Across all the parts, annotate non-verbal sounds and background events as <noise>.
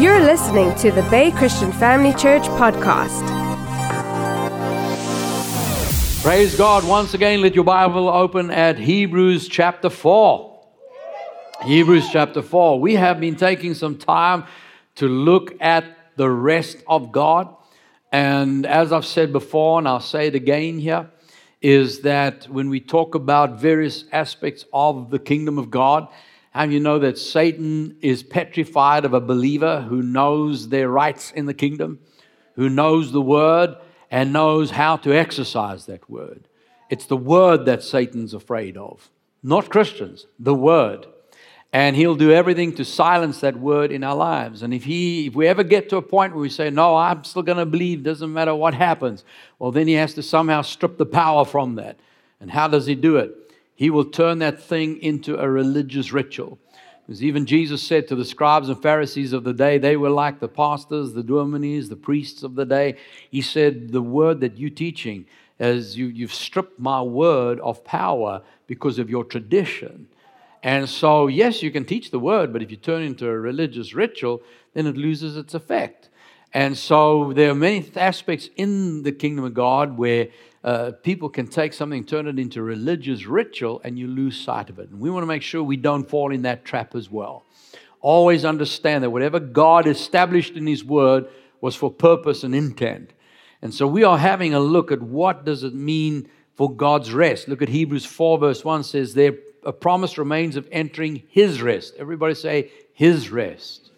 You're listening to the Bay Christian Family Church podcast. Praise God. Once again, let your Bible open at Hebrews chapter 4. Hebrews chapter 4. We have been taking some time to look at the rest of God. And as I've said before, and I'll say it again here, is that when we talk about various aspects of the kingdom of God, and you know that Satan is petrified of a believer who knows their rights in the kingdom, who knows the word and knows how to exercise that word. It's the word that Satan's afraid of, not Christians, the word. And he'll do everything to silence that word in our lives. And if he if we ever get to a point where we say, No, I'm still gonna believe, doesn't matter what happens, well then he has to somehow strip the power from that. And how does he do it? He will turn that thing into a religious ritual. Because even Jesus said to the scribes and Pharisees of the day, they were like the pastors, the dominees, the priests of the day. He said, The word that you're teaching, as you, you've stripped my word of power because of your tradition. And so, yes, you can teach the word, but if you turn into a religious ritual, then it loses its effect. And so, there are many aspects in the kingdom of God where uh, people can take something, turn it into religious ritual, and you lose sight of it. And we want to make sure we don't fall in that trap as well. Always understand that whatever God established in His Word was for purpose and intent. And so we are having a look at what does it mean for God's rest. Look at Hebrews 4 verse 1 says there a promise remains of entering his rest. Everybody say his rest.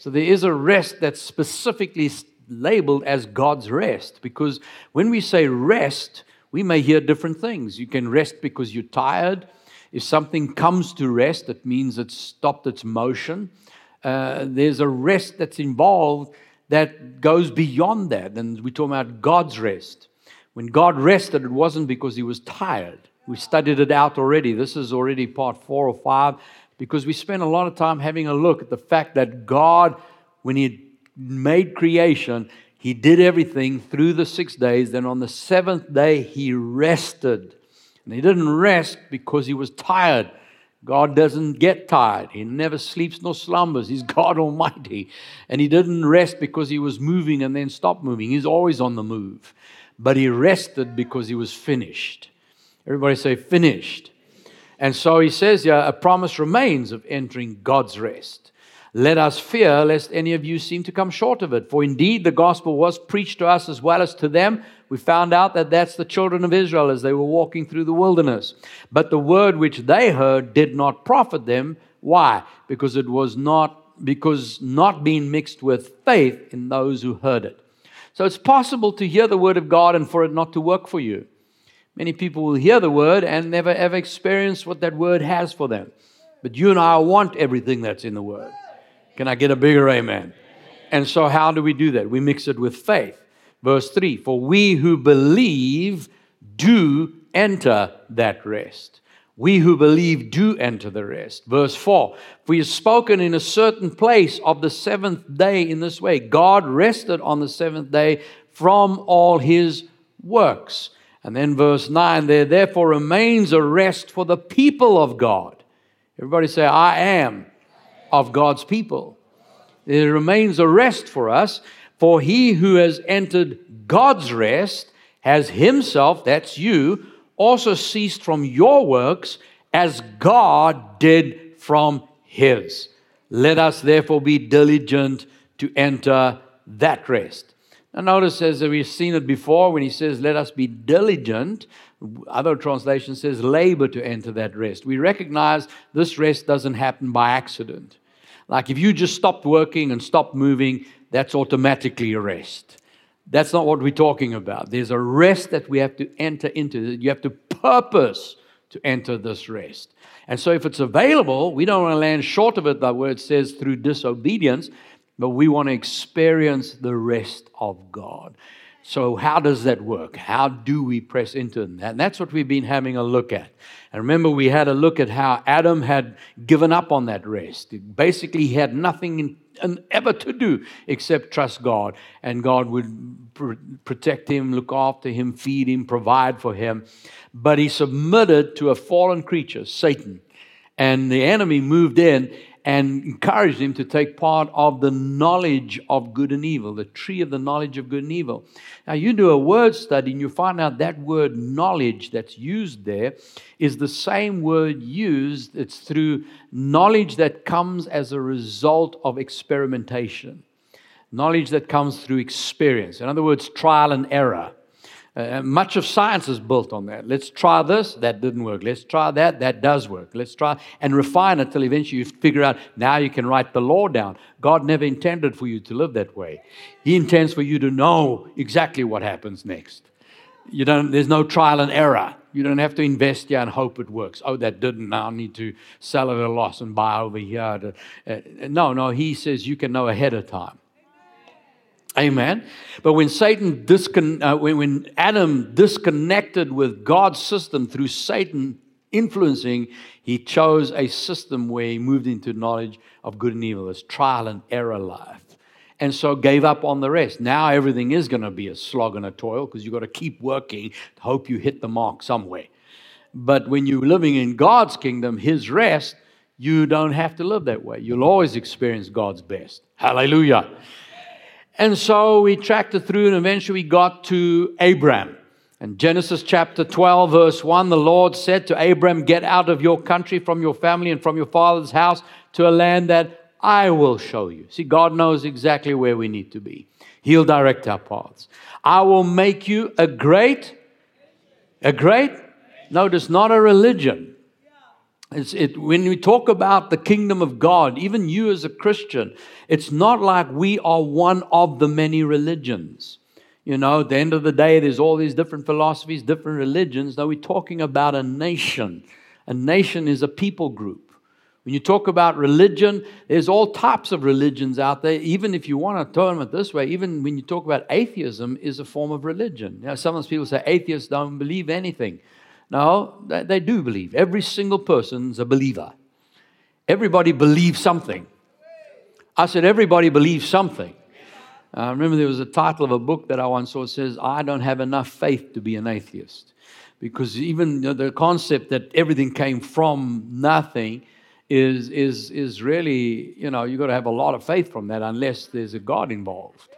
So there is a rest that's specifically labeled as God's rest because when we say rest, we may hear different things. You can rest because you're tired. If something comes to rest, it means it's stopped its motion. Uh, there's a rest that's involved that goes beyond that. And we talk about God's rest. When God rested, it wasn't because he was tired. We studied it out already. This is already part four or five because we spent a lot of time having a look at the fact that God, when he made creation, he did everything through the six days. Then on the seventh day, he rested. And he didn't rest because he was tired. God doesn't get tired. He never sleeps nor slumbers. He's <laughs> God Almighty. And he didn't rest because he was moving and then stopped moving. He's always on the move. But he rested because he was finished. Everybody say, finished. And so he says, yeah, a promise remains of entering God's rest. Let us fear lest any of you seem to come short of it. For indeed, the gospel was preached to us as well as to them. We found out that that's the children of Israel as they were walking through the wilderness. But the word which they heard did not profit them. Why? Because it was not because not being mixed with faith in those who heard it. So it's possible to hear the word of God and for it not to work for you. Many people will hear the word and never ever experience what that word has for them. But you and I want everything that's in the word. Can I get a bigger amen? And so, how do we do that? We mix it with faith. Verse 3 For we who believe do enter that rest. We who believe do enter the rest. Verse 4 For he has spoken in a certain place of the seventh day in this way God rested on the seventh day from all his works. And then verse 9 there therefore remains a rest for the people of God. Everybody say, I am of God's people. There remains a rest for us, for he who has entered God's rest has himself, that's you, also ceased from your works as God did from his. Let us therefore be diligent to enter that rest. Now, notice as we've seen it before, when he says, Let us be diligent, other translation says, labor to enter that rest. We recognize this rest doesn't happen by accident. Like if you just stopped working and stopped moving, that's automatically a rest. That's not what we're talking about. There's a rest that we have to enter into. You have to purpose to enter this rest. And so if it's available, we don't want to land short of it, the word says through disobedience, but we want to experience the rest of God. So, how does that work? How do we press into that? And that's what we've been having a look at. And remember, we had a look at how Adam had given up on that rest. Basically, he had nothing in, ever to do except trust God, and God would pr- protect him, look after him, feed him, provide for him. But he submitted to a fallen creature, Satan. And the enemy moved in and encouraged him to take part of the knowledge of good and evil, the tree of the knowledge of good and evil. Now, you do a word study and you find out that word knowledge that's used there is the same word used, it's through knowledge that comes as a result of experimentation, knowledge that comes through experience. In other words, trial and error. Uh, much of science is built on that. Let's try this, that didn't work. Let's try that, that does work. Let's try and refine it until eventually you figure out now you can write the law down. God never intended for you to live that way. He intends for you to know exactly what happens next. You don't, there's no trial and error. You don't have to invest here and hope it works. Oh, that didn't. Now I need to sell at a loss and buy over here. To, uh, no, no. He says you can know ahead of time. Amen. But when Satan discon- uh, when, when Adam disconnected with God's system through Satan influencing, he chose a system where he moved into knowledge of good and evil, this trial and error life. And so gave up on the rest. Now everything is going to be a slog and a toil because you've got to keep working to hope you hit the mark somewhere. But when you're living in God's kingdom, His rest, you don't have to live that way. You'll always experience God's best. Hallelujah. And so we tracked it through and eventually we got to Abraham. And Genesis chapter 12, verse 1 the Lord said to Abram, Get out of your country, from your family, and from your father's house to a land that I will show you. See, God knows exactly where we need to be, He'll direct our paths. I will make you a great, a great, notice, not a religion. It, when we talk about the kingdom of God, even you as a Christian, it's not like we are one of the many religions. You know, at the end of the day, there's all these different philosophies, different religions. Now, we're talking about a nation. A nation is a people group. When you talk about religion, there's all types of religions out there. Even if you want to term it this way, even when you talk about atheism, is a form of religion. You know, some people say atheists don't believe anything. No, they, do believe. Every single person's a believer. Everybody believes something. I said, everybody believes something. I remember there was a title of a book that I once saw. It says, I don't have enough faith to be an atheist. Because even the concept that everything came from nothing is, is, is really, you know, you've got to have a lot of faith from that unless there's a God involved.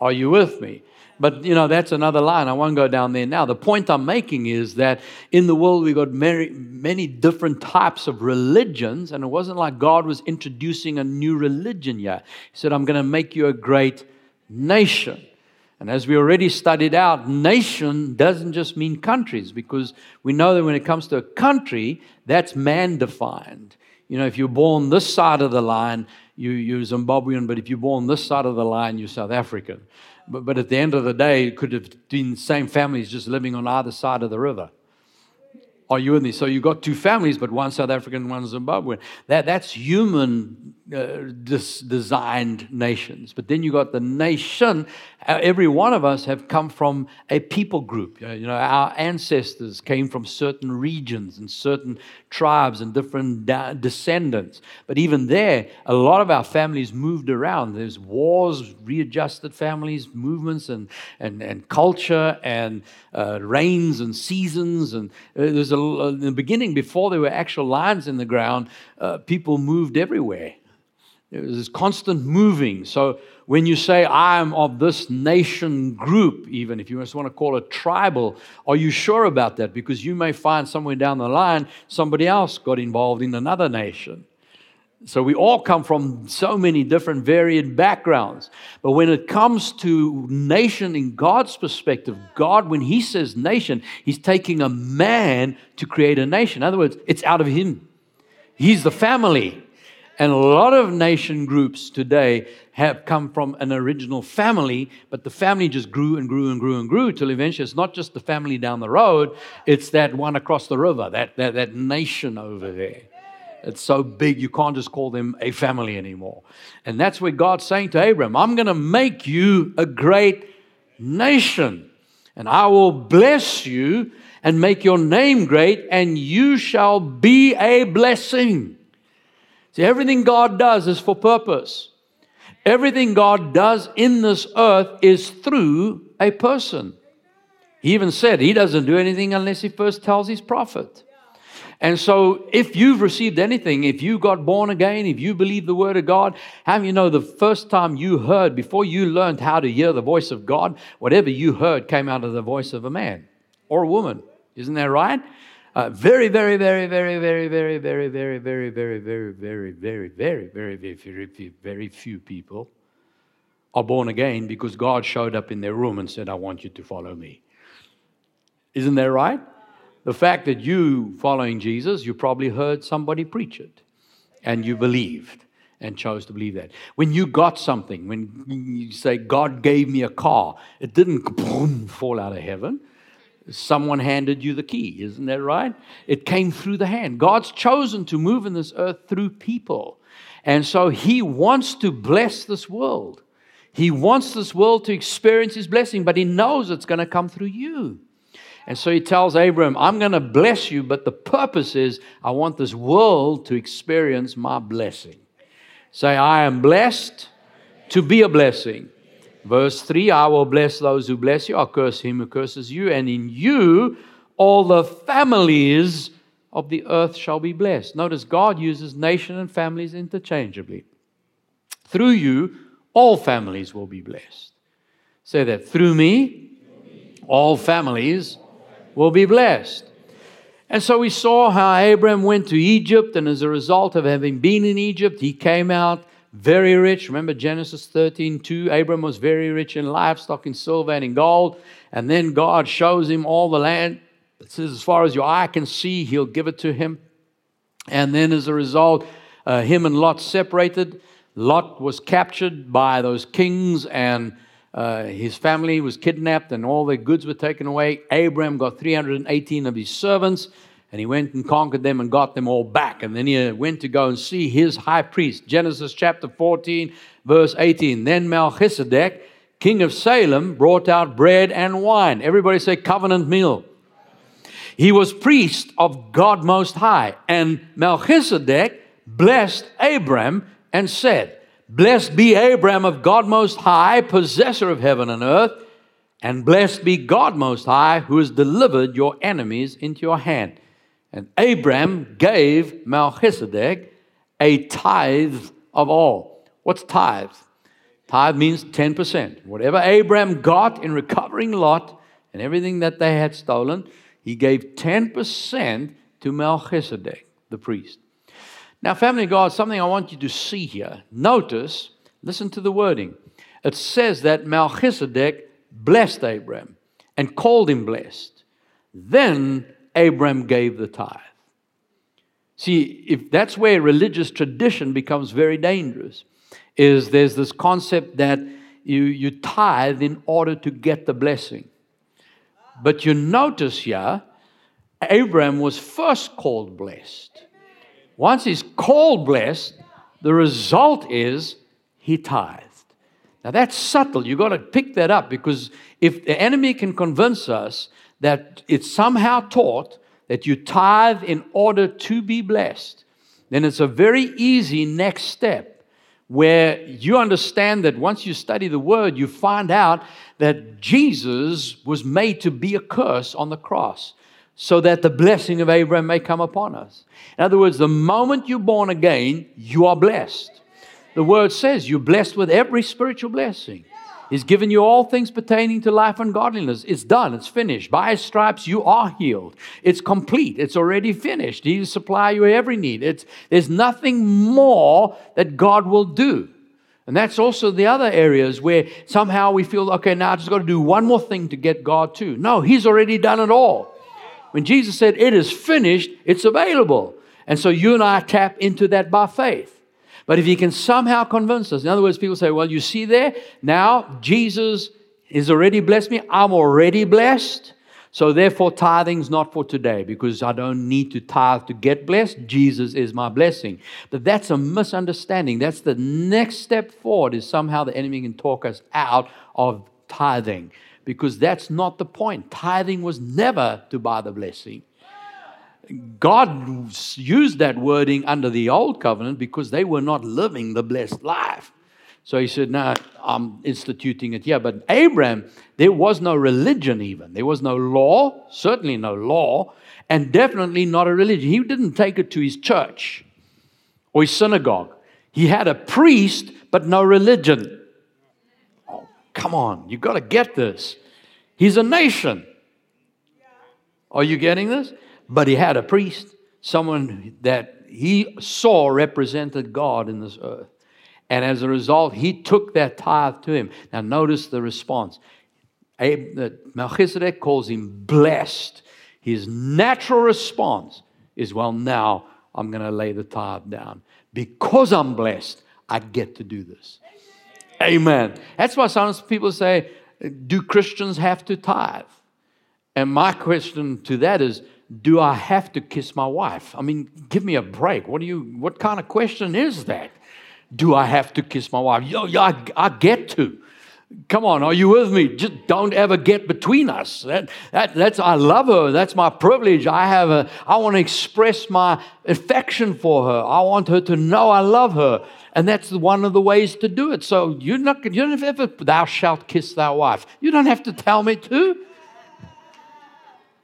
Are you with me? But, you know, that's another line. I won't go down there now. The point I'm making is that in the world we've got many, many different types of religions, and it wasn't like God was introducing a new religion yet. He said, I'm going to make you a great nation. And as we already studied out, nation doesn't just mean countries, because we know that when it comes to a country, that's man defined. You know, if you're born this side of the line, you, you're Zimbabwean, but if you're born this side of the line, you're South African. But, but at the end of the day, it could have been the same families just living on either side of the river. Are you with me? So you've got two families, but one South African, one Zimbabwean. That, that's human uh, dis- designed nations. But then you got the nation. Uh, every one of us have come from a people group. You know, our ancestors came from certain regions and certain tribes and different da- descendants. But even there, a lot of our families moved around. There's wars, readjusted families, movements, and, and, and culture, and uh, rains and seasons. And uh, there's a, in the beginning, before there were actual lines in the ground, people moved everywhere. There was this constant moving. So when you say, I am of this nation group, even if you just want to call it tribal, are you sure about that? Because you may find somewhere down the line somebody else got involved in another nation. So we all come from so many different varied backgrounds. But when it comes to nation in God's perspective, God, when He says nation, He's taking a man to create a nation. In other words, it's out of Him. He's the family. And a lot of nation groups today have come from an original family, but the family just grew and grew and grew and grew till eventually it's not just the family down the road, it's that one across the river, that, that, that nation over there. It's so big you can't just call them a family anymore. And that's where God's saying to Abram, I'm going to make you a great nation, and I will bless you and make your name great, and you shall be a blessing. See, everything God does is for purpose. Everything God does in this earth is through a person. He even said he doesn't do anything unless he first tells his prophet. And so, if you've received anything, if you got born again, if you believe the Word of God, how you know the first time you heard, before you learned how to hear the voice of God, whatever you heard came out of the voice of a man or a woman? Isn't that right? Uh, very, very, very, very, very, very, very, very, very, very, very, very, very, very, very, very, very, very few people are born again because God showed up in their room and said, I want you to follow me. Isn't that right? The fact that you following Jesus, you probably heard somebody preach it and you believed and chose to believe that. When you got something, when you say, God gave me a car, it didn't boom, fall out of heaven. Someone handed you the key, isn't that right? It came through the hand. God's chosen to move in this earth through people. And so He wants to bless this world. He wants this world to experience His blessing, but He knows it's going to come through you. And so He tells Abram, I'm going to bless you, but the purpose is I want this world to experience my blessing. Say, I am blessed to be a blessing. Verse 3 I will bless those who bless you, I'll curse him who curses you, and in you all the families of the earth shall be blessed. Notice God uses nation and families interchangeably. Through you, all families will be blessed. Say that through me, all families will be blessed. And so we saw how Abraham went to Egypt, and as a result of having been in Egypt, he came out very rich. Remember Genesis 13 2? Abram was very rich in livestock, in silver, and in gold. And then God shows him all the land. It says, as far as your eye can see, he'll give it to him. And then as a result, uh, him and Lot separated. Lot was captured by those kings, and uh, his family was kidnapped, and all their goods were taken away. Abram got 318 of his servants and he went and conquered them and got them all back. And then he went to go and see his high priest. Genesis chapter 14, verse 18. Then Melchizedek, king of Salem, brought out bread and wine. Everybody say covenant meal. He was priest of God Most High. And Melchizedek blessed Abram and said, Blessed be Abram of God Most High, possessor of heaven and earth, and blessed be God Most High, who has delivered your enemies into your hand. And Abram gave Melchizedek a tithe of all. What's tithe? Tithe means 10%. Whatever Abram got in recovering Lot and everything that they had stolen, he gave 10% to Melchizedek, the priest. Now, family God, something I want you to see here. Notice, listen to the wording. It says that Melchizedek blessed Abram and called him blessed. Then Abram gave the tithe. See, if that's where religious tradition becomes very dangerous, is there's this concept that you, you tithe in order to get the blessing. But you notice here, Abram was first called blessed. Once he's called blessed, the result is he tithed. Now that's subtle. You've got to pick that up because if the enemy can convince us that it's somehow taught that you tithe in order to be blessed, then it's a very easy next step where you understand that once you study the word, you find out that Jesus was made to be a curse on the cross so that the blessing of Abraham may come upon us. In other words, the moment you're born again, you are blessed. The word says you're blessed with every spiritual blessing. He's given you all things pertaining to life and godliness. It's done, it's finished. By his stripes, you are healed. It's complete, it's already finished. He will supply you every need. It's, there's nothing more that God will do. And that's also the other areas where somehow we feel, okay, now I just got to do one more thing to get God too. No, He's already done it all. When Jesus said, it is finished, it's available. And so you and I tap into that by faith. But if he can somehow convince us, in other words, people say, well, you see there, now Jesus has already blessed me. I'm already blessed. So therefore, tithing's not for today because I don't need to tithe to get blessed. Jesus is my blessing. But that's a misunderstanding. That's the next step forward is somehow the enemy can talk us out of tithing because that's not the point. Tithing was never to buy the blessing. God used that wording under the old covenant because they were not living the blessed life. So he said, No, I'm instituting it here. But Abraham, there was no religion even. There was no law, certainly no law. and definitely not a religion. He didn't take it to his church or his synagogue. He had a priest, but no religion. Oh, come on, you've got to get this. He's a nation. Are you getting this? But he had a priest, someone that he saw represented God in this earth. And as a result, he took that tithe to him. Now, notice the response. Melchizedek calls him blessed. His natural response is, Well, now I'm going to lay the tithe down. Because I'm blessed, I get to do this. Amen. That's why some people say, Do Christians have to tithe? And my question to that is, do I have to kiss my wife? I mean, give me a break. What do you what kind of question is that? Do I have to kiss my wife? Yo, yo I, I get to. Come on, are you with me? Just don't ever get between us. That, that, that's I love her. That's my privilege. I have a. I want to express my affection for her. I want her to know I love her, and that's one of the ways to do it. So you're not. You don't ever. Thou shalt kiss thy wife. You don't have to tell me to.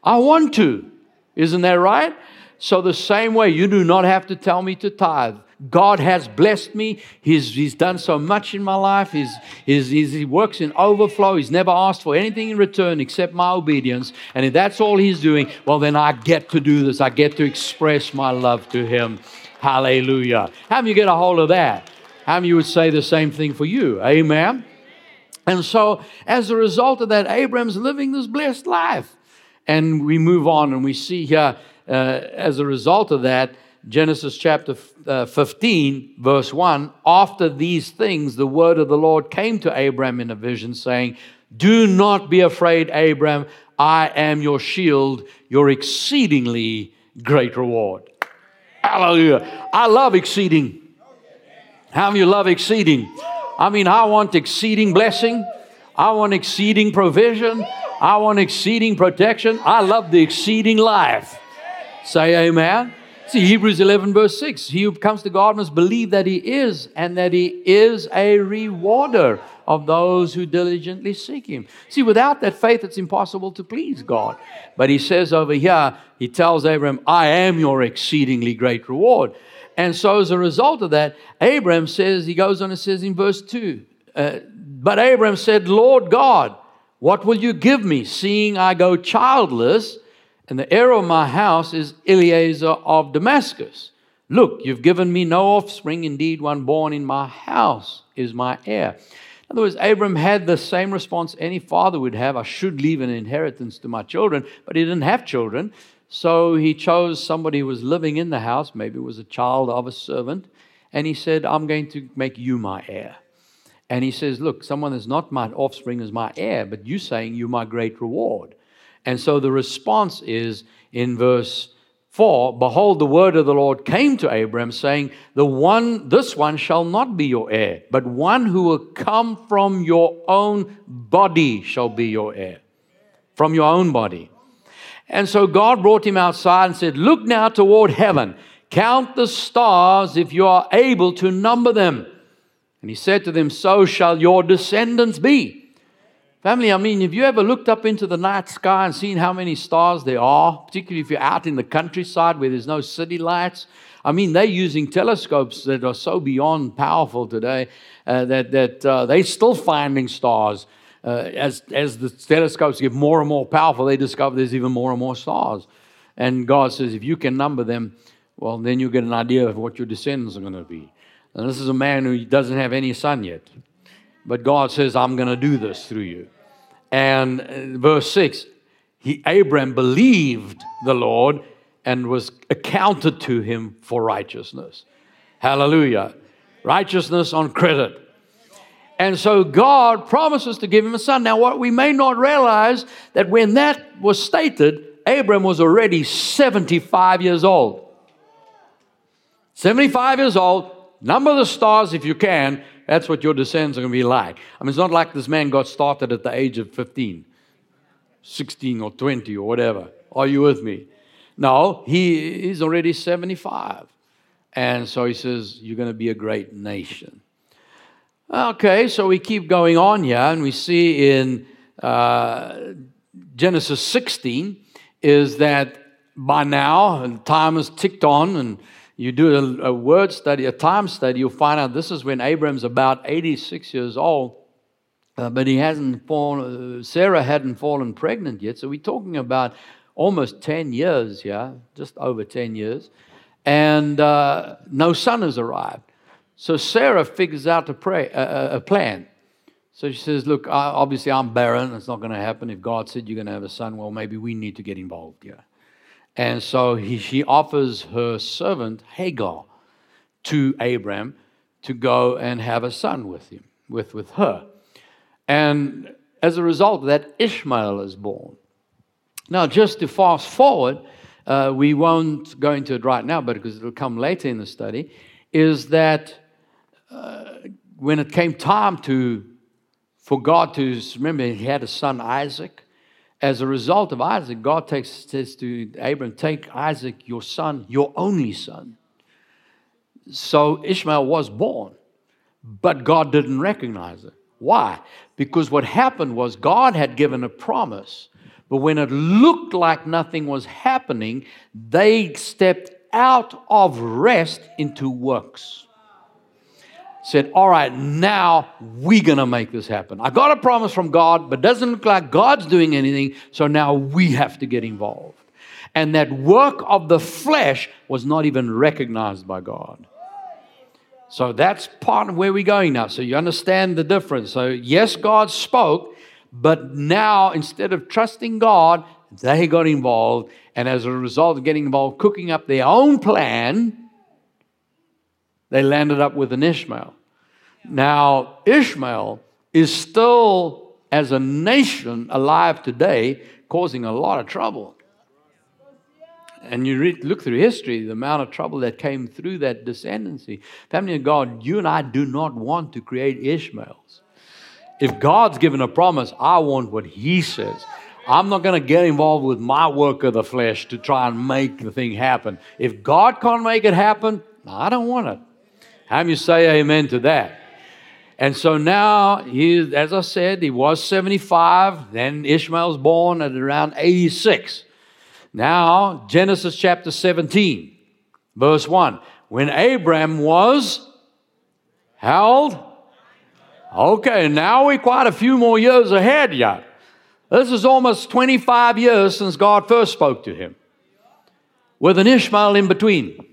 I want to. Isn't that right? So the same way, you do not have to tell me to tithe. God has blessed me. He's, he's done so much in my life. He's, he's, he's, he works in overflow. He's never asked for anything in return except my obedience. And if that's all He's doing, well, then I get to do this. I get to express my love to Him. Hallelujah. How many you get a hold of that? How many you would say the same thing for you? Amen. And so, as a result of that, Abraham's living this blessed life. And we move on and we see here, uh, as a result of that, Genesis chapter uh, 15, verse 1 After these things, the word of the Lord came to Abram in a vision, saying, Do not be afraid, Abram. I am your shield, your exceedingly great reward. Hallelujah. I love exceeding. How many you love exceeding? I mean, I want exceeding blessing. I want exceeding provision. I want exceeding protection. I love the exceeding life. Say amen. See, Hebrews 11, verse 6 He who comes to God must believe that He is, and that He is a rewarder of those who diligently seek Him. See, without that faith, it's impossible to please God. But He says over here, He tells Abraham, I am your exceedingly great reward. And so, as a result of that, Abraham says, He goes on and says in verse 2, uh, But Abraham said, Lord God, what will you give me, seeing I go childless? And the heir of my house is Eliezer of Damascus. Look, you've given me no offspring. Indeed, one born in my house is my heir. In other words, Abram had the same response any father would have I should leave an inheritance to my children, but he didn't have children. So he chose somebody who was living in the house, maybe it was a child of a servant, and he said, I'm going to make you my heir. And he says, Look, someone is not my offspring is my heir, but you saying you're my great reward. And so the response is in verse 4 Behold, the word of the Lord came to Abram, saying, The one, this one shall not be your heir, but one who will come from your own body shall be your heir. From your own body. And so God brought him outside and said, Look now toward heaven, count the stars if you are able to number them. And he said to them, So shall your descendants be. Family, I mean, have you ever looked up into the night sky and seen how many stars there are, particularly if you're out in the countryside where there's no city lights? I mean, they're using telescopes that are so beyond powerful today uh, that, that uh, they're still finding stars. Uh, as, as the telescopes get more and more powerful, they discover there's even more and more stars. And God says, if you can number them, well, then you get an idea of what your descendants are going to be. And this is a man who doesn't have any son yet. But God says, I'm going to do this through you. And uh, verse 6 he, Abram believed the Lord and was accounted to him for righteousness. Hallelujah. Righteousness on credit. And so God promises to give him a son. Now, what we may not realize that when that was stated, Abram was already 75 years old. 75 years old, number the stars if you can, that's what your descendants are going to be like. I mean, it's not like this man got started at the age of 15, 16, or 20, or whatever. Are you with me? No, he is already 75. And so he says, You're going to be a great nation. Okay, so we keep going on here, and we see in uh, Genesis 16 is that by now, time has ticked on, and you do a, a, word study, a time study, you'll find out this is when Abram's about 86 years old, uh, but he hasn't fallen, uh, Sarah hadn't fallen pregnant yet. So we're talking about almost 10 years here, just over 10 years, and uh, no son has arrived. So Sarah figures out a, pray, a, a plan. So she says, Look, obviously I'm barren. It's not going to happen. If God said you're going to have a son, well, maybe we need to get involved here. And so he, she offers her servant Hagar to Abram to go and have a son with him, with, with her. And as a result of that, Ishmael is born. Now, just to fast forward, uh, we won't go into it right now, but because it'll come later in the study, is that uh, when it came time to for God to remember he had a son Isaac, as a result of Isaac, God takes, says to Abram, Take Isaac, your son, your only son. So Ishmael was born, but God didn't recognize it. Why? Because what happened was God had given a promise, but when it looked like nothing was happening, they stepped out of rest into works said, All right, now we're going to make this happen. I got a promise from God, but doesn't look like God's doing anything, so now we have to get involved. And that work of the flesh was not even recognized by God. So that's part of where we're going now. So you understand the difference. So, yes, God spoke, but now instead of trusting God, they got involved. And as a result of getting involved, cooking up their own plan, they landed up with an Ishmael. Now, Ishmael is still, as a nation, alive today, causing a lot of trouble. And you read, look through history, the amount of trouble that came through that descendancy. Family of God, you and I do not want to create Ishmaels. If God's given a promise, I want what He says. I'm not going to get involved with my work of the flesh to try and make the thing happen. If God can't make it happen, I don't want it. How you say amen to that? And so now, he, as I said, he was 75. Then Ishmael's born at around 86. Now, Genesis chapter 17, verse 1. When Abram was how old? Okay, now we're quite a few more years ahead yet. This is almost 25 years since God first spoke to him, with an Ishmael in between.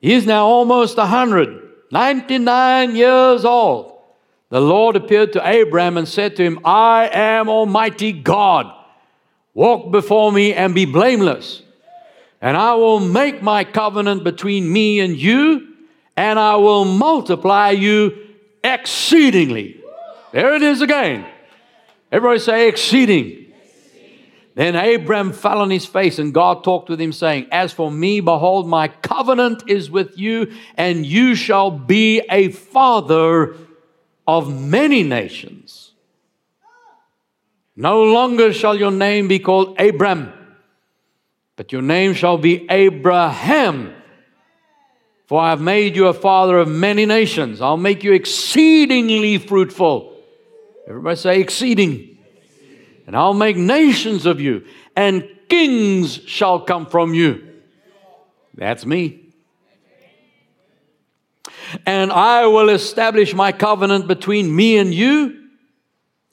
He's now almost 100, 99 years old. The Lord appeared to Abraham and said to him, I am Almighty God. Walk before me and be blameless. And I will make my covenant between me and you, and I will multiply you exceedingly. There it is again. Everybody say exceeding. Then Abram fell on his face, and God talked with him, saying, As for me, behold, my covenant is with you, and you shall be a father of many nations. No longer shall your name be called Abram, but your name shall be Abraham. For I have made you a father of many nations. I'll make you exceedingly fruitful. Everybody say exceeding and I'll make nations of you, and kings shall come from you. That's me. And I will establish my covenant between me and you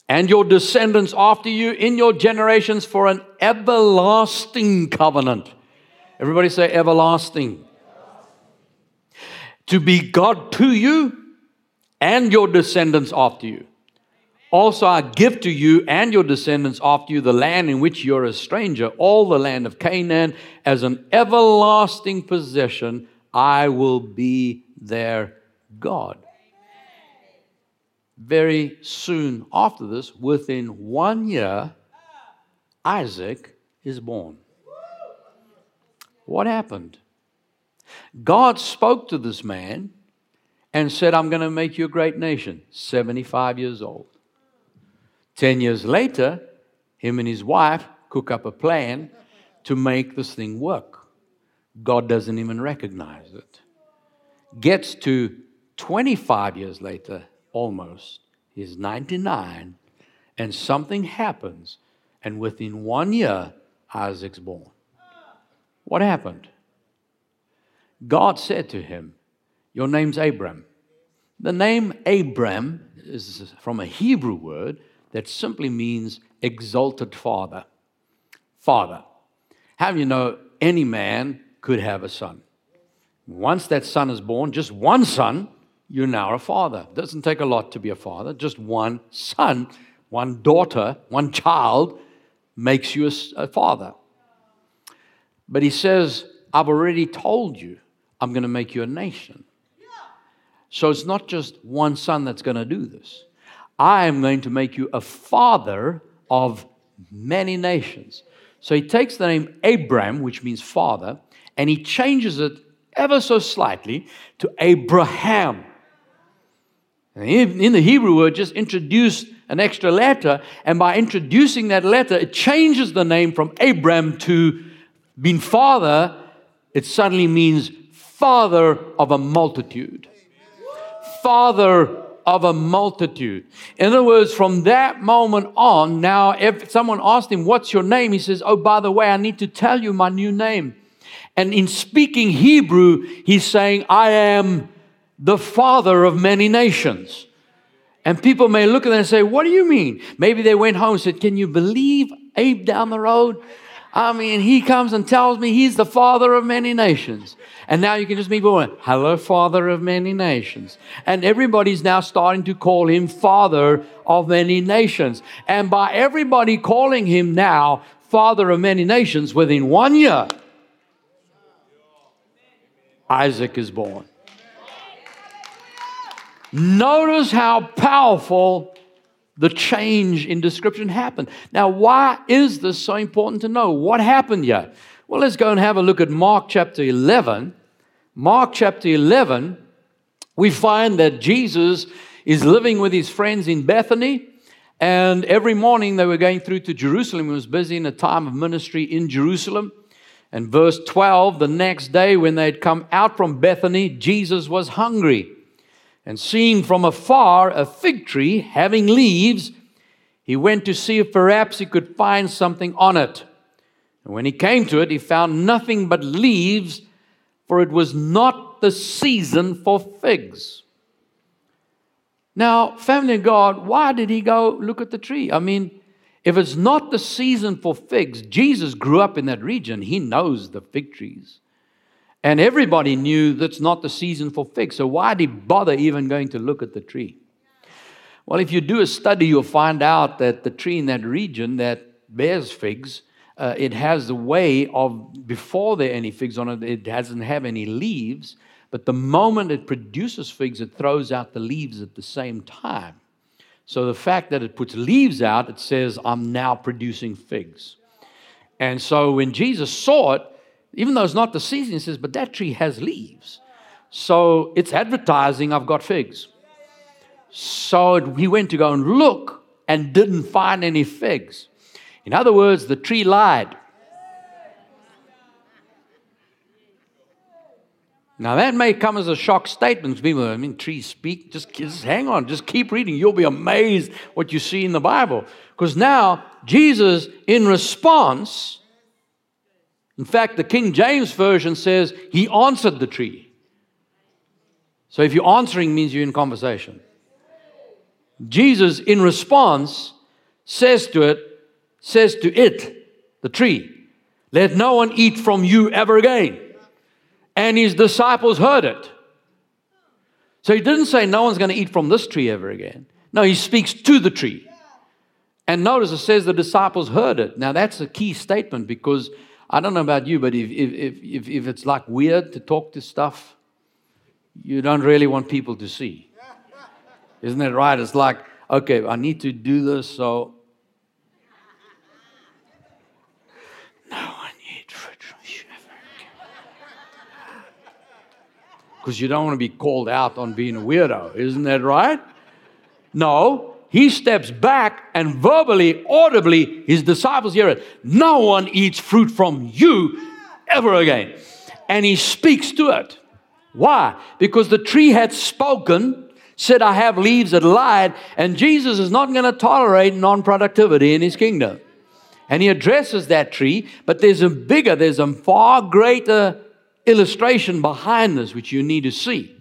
and your descendants after you in your generations for an everlasting covenant. Everybody say everlasting. To be God to you and your descendants after you. Also, I give to you and your descendants after you the land in which you're a stranger, all the land of Canaan, as an everlasting possession. I will be their God. Very soon after this, within one year, Isaac is born. What happened? God spoke to this man and said, I'm going to make you a great nation, 75 years old. Ten years later, him and his wife cook up a plan to make this thing work. God doesn't even recognize it. Gets to 25 years later, almost, he's 99, and something happens, and within one year, Isaac's born. What happened? God said to him, Your name's Abram. The name Abram is from a Hebrew word that simply means exalted father. Father. How you know any man could have a son? Once that son is born, just one son, you're now a father. It doesn't take a lot to be a father, just one son, one daughter, one child makes you a father. But he says, I've already told you I'm going to make you a nation. So it's not just one son that's going to do this. I am going to make you a father of many nations. So he takes the name Abram, which means father, and he changes it ever so slightly to Abraham. In the Hebrew word, just introduce an extra letter, and by introducing that letter, it changes the name from Abram to being father. It suddenly means father of a multitude. Father of a multitude. In other words, from that moment on, now if someone asked him, What's your name? He says, Oh, by the way, I need to tell you my new name. And in speaking Hebrew, he's saying, I am the father of many nations. And people may look at that and say, What do you mean? Maybe they went home and said, Can you believe Abe down the road? I mean, he comes and tells me he's the father of many nations. And now you can just meet going, Hello, father of many nations. And everybody's now starting to call him father of many nations. And by everybody calling him now father of many nations, within one year, Isaac is born. Notice how powerful the change in description happened. Now, why is this so important to know? What happened here? Well, let's go and have a look at Mark chapter 11. Mark chapter 11, we find that Jesus is living with his friends in Bethany. And every morning they were going through to Jerusalem. He was busy in a time of ministry in Jerusalem. And verse 12, the next day when they had come out from Bethany, Jesus was hungry. And seeing from afar a fig tree having leaves, he went to see if perhaps he could find something on it. And when he came to it, he found nothing but leaves, for it was not the season for figs. Now, family of God, why did he go look at the tree? I mean, if it's not the season for figs, Jesus grew up in that region. He knows the fig trees. And everybody knew that's not the season for figs. So why did he bother even going to look at the tree? Well, if you do a study, you'll find out that the tree in that region that bears figs, uh, it has the way of, before there are any figs on it, it doesn't have any leaves. But the moment it produces figs, it throws out the leaves at the same time. So the fact that it puts leaves out, it says, I'm now producing figs. And so when Jesus saw it, even though it's not the season, he says, but that tree has leaves. So it's advertising, I've got figs. So he went to go and look and didn't find any figs. In other words, the tree lied. Now that may come as a shock statement to people. I mean, trees speak. Just, just hang on. Just keep reading. You'll be amazed what you see in the Bible. Because now Jesus, in response, in fact, the King James Version says he answered the tree. So if you're answering means you're in conversation. Jesus, in response, says to it, says to it, the tree, let no one eat from you ever again. And his disciples heard it. So he didn't say no one's going to eat from this tree ever again. No, he speaks to the tree. And notice it says the disciples heard it. Now that's a key statement because I don't know about you, but if, if, if, if it's like weird to talk to stuff, you don't really want people to see. Isn't that right? It's like, okay, I need to do this, so. No eat fruit Because you don't want to be called out on being a weirdo. Isn't that right? No, he steps back and verbally, audibly, his disciples hear it. No one eats fruit from you ever again. And he speaks to it. Why? Because the tree had spoken, said, I have leaves that lied, and Jesus is not going to tolerate non productivity in his kingdom. And he addresses that tree, but there's a bigger, there's a far greater illustration behind this, which you need to see.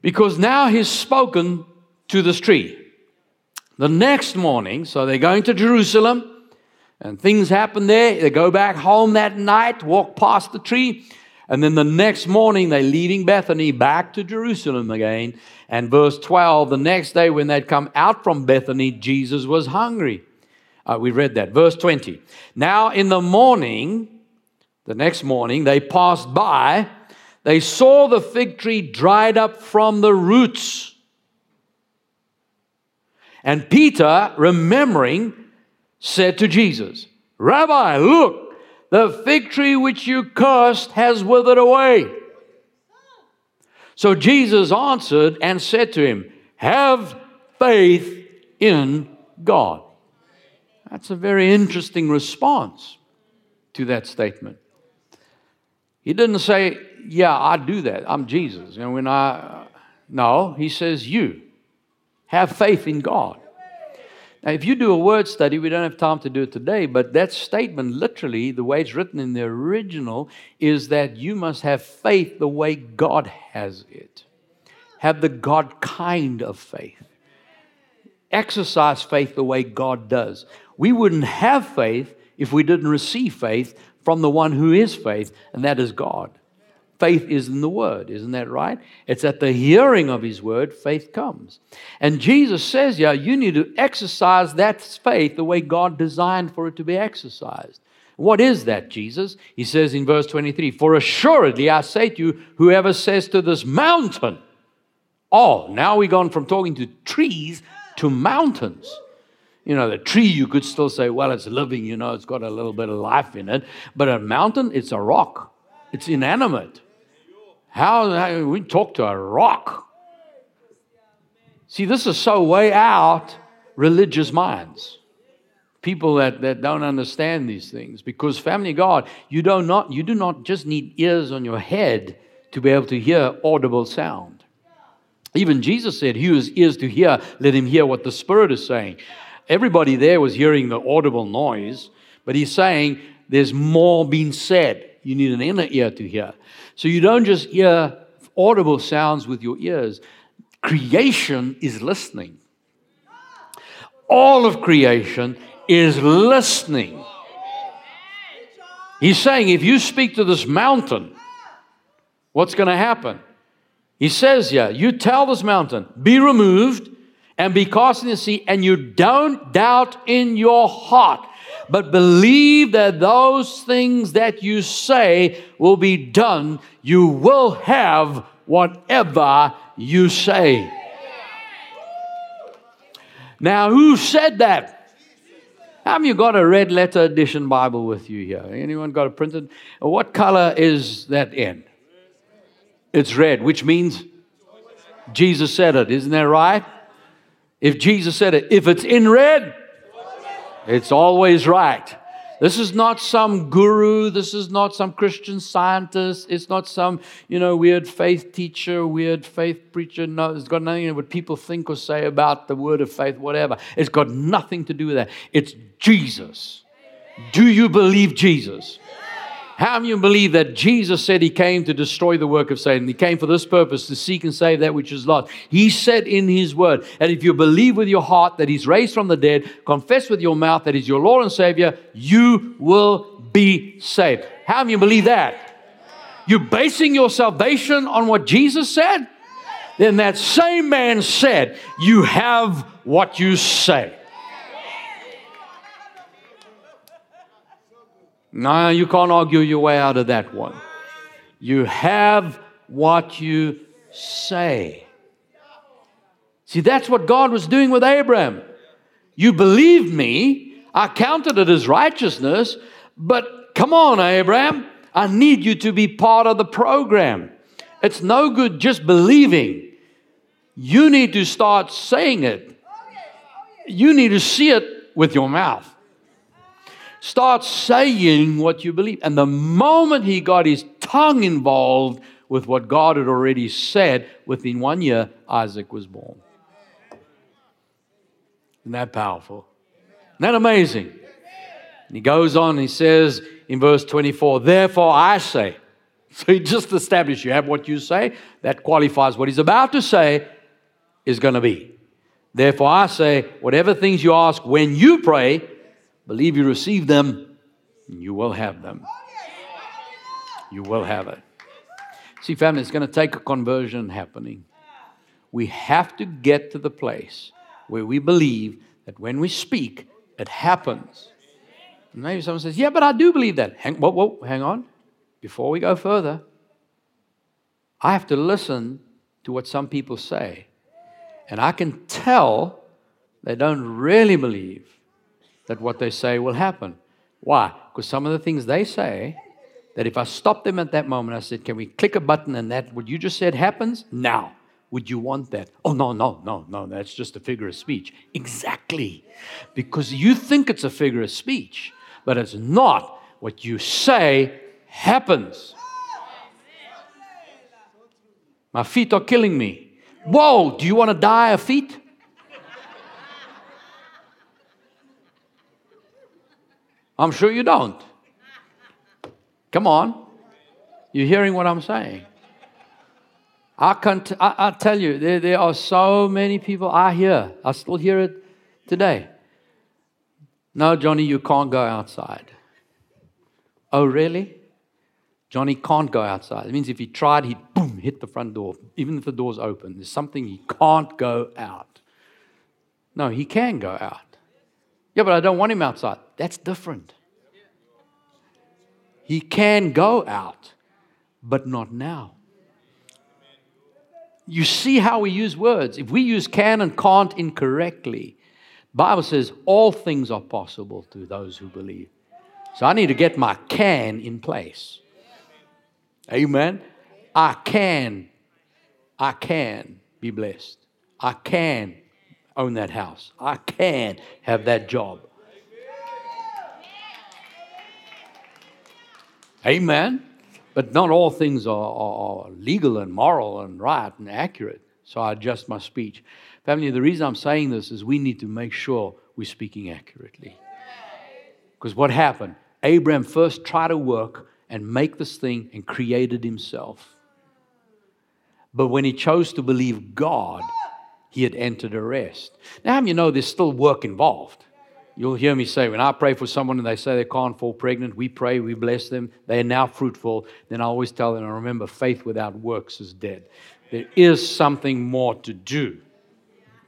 Because now he's spoken to this tree. The next morning, so they're going to Jerusalem, and things happen there. They go back home that night, walk past the tree, and then the next morning they're leaving Bethany back to Jerusalem again. And verse 12, the next day when they'd come out from Bethany, Jesus was hungry. Uh, we read that. Verse 20. Now in the morning, the next morning, they passed by. They saw the fig tree dried up from the roots. And Peter, remembering, said to Jesus, Rabbi, look, the fig tree which you cursed has withered away. So Jesus answered and said to him, Have faith in God. That's a very interesting response to that statement. He didn't say, Yeah, I do that. I'm Jesus. And when I, no, he says, You have faith in God. Now, if you do a word study, we don't have time to do it today, but that statement, literally, the way it's written in the original, is that you must have faith the way God has it. Have the God kind of faith. Exercise faith the way God does. We wouldn't have faith if we didn't receive faith from the one who is faith, and that is God. Faith is in the Word, isn't that right? It's at the hearing of His Word, faith comes. And Jesus says, Yeah, you need to exercise that faith the way God designed for it to be exercised. What is that, Jesus? He says in verse 23 For assuredly I say to you, whoever says to this mountain, Oh, now we've gone from talking to trees to mountains. You know, the tree, you could still say, well, it's living, you know, it's got a little bit of life in it. But a mountain, it's a rock, it's inanimate. How, how we talk to a rock? See, this is so way out religious minds. People that, that don't understand these things. Because, family God, you, do not, you do not just need ears on your head to be able to hear audible sound. Even Jesus said, He who has ears to hear, let him hear what the Spirit is saying. Everybody there was hearing the audible noise, but he's saying there's more being said. You need an inner ear to hear. So you don't just hear audible sounds with your ears, creation is listening. All of creation is listening. He's saying if you speak to this mountain, what's going to happen? He says, Yeah, you tell this mountain, be removed and be cast in the sea, and you don't doubt in your heart, but believe that those things that you say will be done, you will have whatever you say. Now, who said that? Have you got a red letter edition Bible with you here? Anyone got a printed? What color is that in? It's red, which means Jesus said it, isn't that right? If Jesus said it, if it's in red, it's always right. This is not some guru. This is not some Christian scientist. It's not some, you know, weird faith teacher, weird faith preacher. No, it's got nothing to do with what people think or say about the word of faith, whatever. It's got nothing to do with that. It's Jesus. Do you believe Jesus? How many you believe that Jesus said he came to destroy the work of Satan? He came for this purpose to seek and save that which is lost. He said in his word and if you believe with your heart that he's raised from the dead, confess with your mouth that he's your Lord and Savior, you will be saved. How many you believe that? You're basing your salvation on what Jesus said? Then that same man said, You have what you say. No, you can't argue your way out of that one. You have what you say. See, that's what God was doing with Abraham. You believe me, I counted it as righteousness, but come on, Abraham, I need you to be part of the program. It's no good just believing. You need to start saying it. You need to see it with your mouth. Start saying what you believe. And the moment he got his tongue involved with what God had already said, within one year, Isaac was born. Isn't that powerful? Isn't that amazing? And he goes on, he says in verse 24, Therefore I say. <laughs> So he just established you have what you say, that qualifies what he's about to say is going to be. Therefore I say, whatever things you ask when you pray, believe you receive them, you will have them. You will have it. See, family, it's going to take a conversion happening. We have to get to the place where we believe that when we speak, it happens. maybe someone says, Yeah, but I do believe that. Hang, whoa, whoa, hang on. Before we go further, I have to listen to what some people say. And I can tell they don't really believe that what they say will happen. Why? Because some of the things they say, that if I stop them at that moment, I said, Can we click a button and that what you just said happens? Now. Would you want that? Oh, no, no, no, no, that's just a figure of speech. Exactly. Because you think it's a figure of speech, but it's not. What you say happens. My feet are killing me. Whoa, do you want to die of feet? I'm sure you don't. Come on. You're hearing what I'm saying. I can't, I, I tell you, there, there are so many people I hear, I still hear it today. No, Johnny, you can't go outside. Oh, really? Johnny can't go outside. It means if he tried, he'd boom, hit the front door, even if the door's open. There's something he can't go out. No, he can go out. Yeah, but I don't want him outside. That's different. He can go out, but not now. You see how we use words. If we use can and can't incorrectly, Bible says all things are possible to those who believe. So I need to get my can in place. Amen. I can, I can be blessed. I can own that house. I can have that job. Amen. But not all things are, are, are, legal and moral and right and accurate. So I adjust my speech. Family, the reason I'm saying this is we need to make sure we're speaking accurately. Because what happened? Abraham first tried to work and make this thing and created himself. But when he chose to believe God, he had entered a rest. Now, you know there's still work involved? You'll hear me say, when I pray for someone and they say they can't fall pregnant, we pray, we bless them, they are now fruitful. Then I always tell them, I remember, faith without works is dead. There is something more to do.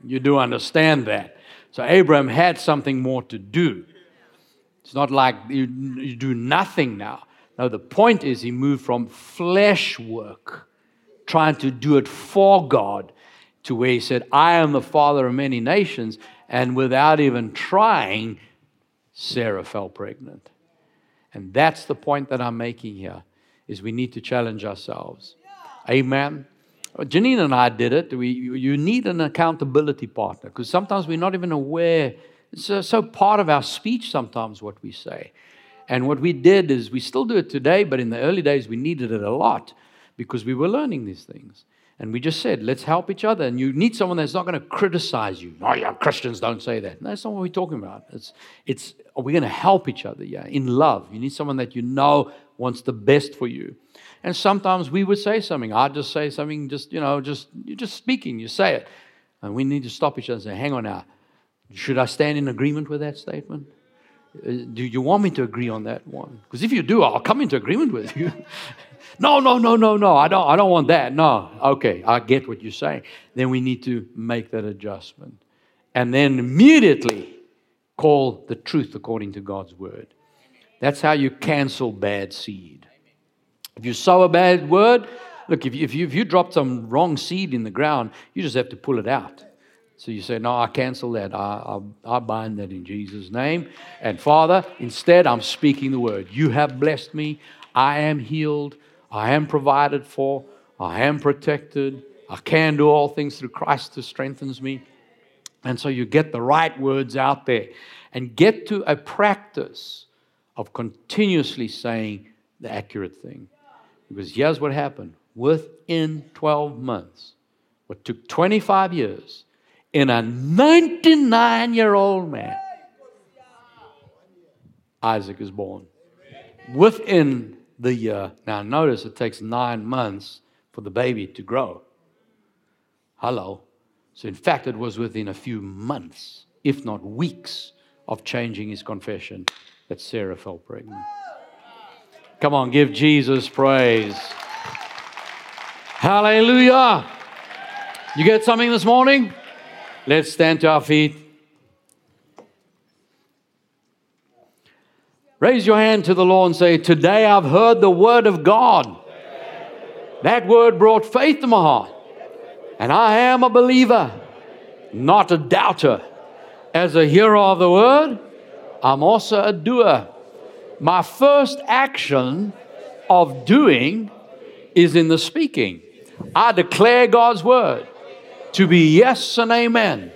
You do understand that. So Abraham had something more to do. It's not like you, you do nothing now. No, the point is he moved from flesh work, trying to do it for God, to where he said, I am the father of many nations. And without even trying, Sarah fell pregnant. And that's the point that I'm making here is we need to challenge ourselves. Amen. Janine and I did it. We, you need an accountability partner because sometimes we're not even aware. It's so, so part of our speech sometimes what we say. And what we did is we still do it today, but in the early days we needed it a lot because we were learning these things. And we just said, let's help each other. And you need someone that's not going to criticize you. Oh, yeah, Christians don't say that. No, that's not what we're talking about. It's, it's are we going to help each other? Yeah, in love. You need someone that you know wants the best for you. And sometimes we would say something. I'd just say something, just, you know, just, you're just speaking, you say it. And we need to stop each other and say, hang on now. Should I stand in agreement with that statement? Uh, do you want me to agree on that one? Because if you do, I'll come into agreement with you. <laughs> no, no, no, no, no. I don't. I don't want that. No. Okay, I get what you're saying. Then we need to make that adjustment, and then immediately call the truth according to God's word. That's how you cancel bad seed. If you sow a bad word, look. If you, if you, if you drop some wrong seed in the ground, you just have to pull it out. So you say, No, I cancel that. I, I, I, bind that in Jesus' name. And Father, instead, I'm speaking the word. You have blessed me. I am healed. I am provided for. I am protected. I can do all things through Christ who strengthens me. And so you get the right words out there and get to a practice of continuously saying the accurate thing. Because here's what happened within 12 months, what took 25 years, in a 99 year old man. Isaac is born. Within the year, now notice it takes nine months for the baby to grow. Hello. So, in fact, it was within a few months, if not weeks, of changing his confession that Sarah fell pregnant. Come on, give Jesus praise. Hallelujah. You get something this morning? Let's stand to our feet. Raise your hand to the Lord and say, Today I've heard the word of God. That word brought faith to my heart. And I am a believer, not a doubter. As a hearer of the word, I'm also a doer. My first action of doing is in the speaking. I declare God's word to be yes and amen.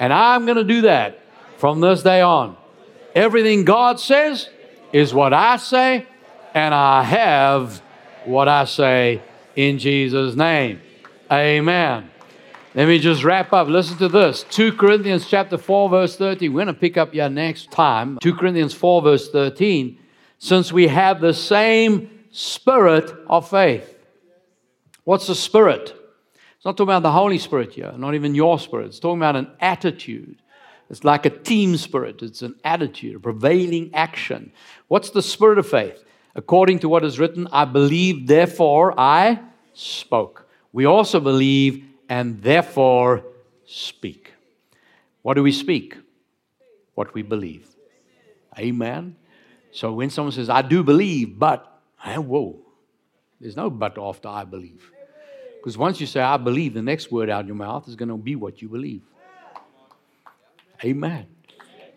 And I'm going to do that from this day on. Everything God says is what I say, and I have what I say in Jesus' name. Amen. Let me just wrap up. Listen to this. 2 Corinthians chapter 4, verse 13. We're going to pick up your next time. 2 Corinthians 4, verse 13. Since we have the same spirit of faith. What's the spirit? It's not talking about the Holy Spirit here, not even your spirit. It's talking about an attitude. It's like a team spirit, it's an attitude, a prevailing action. What's the spirit of faith? According to what is written, I believe, therefore I spoke. We also believe and therefore speak. What do we speak? What we believe. Amen. So when someone says, I do believe, but, whoa, there's no but after I believe. Because once you say, I believe, the next word out of your mouth is going to be what you believe. Amen.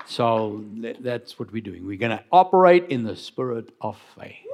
So that's what we're doing. We're going to operate in the spirit of faith.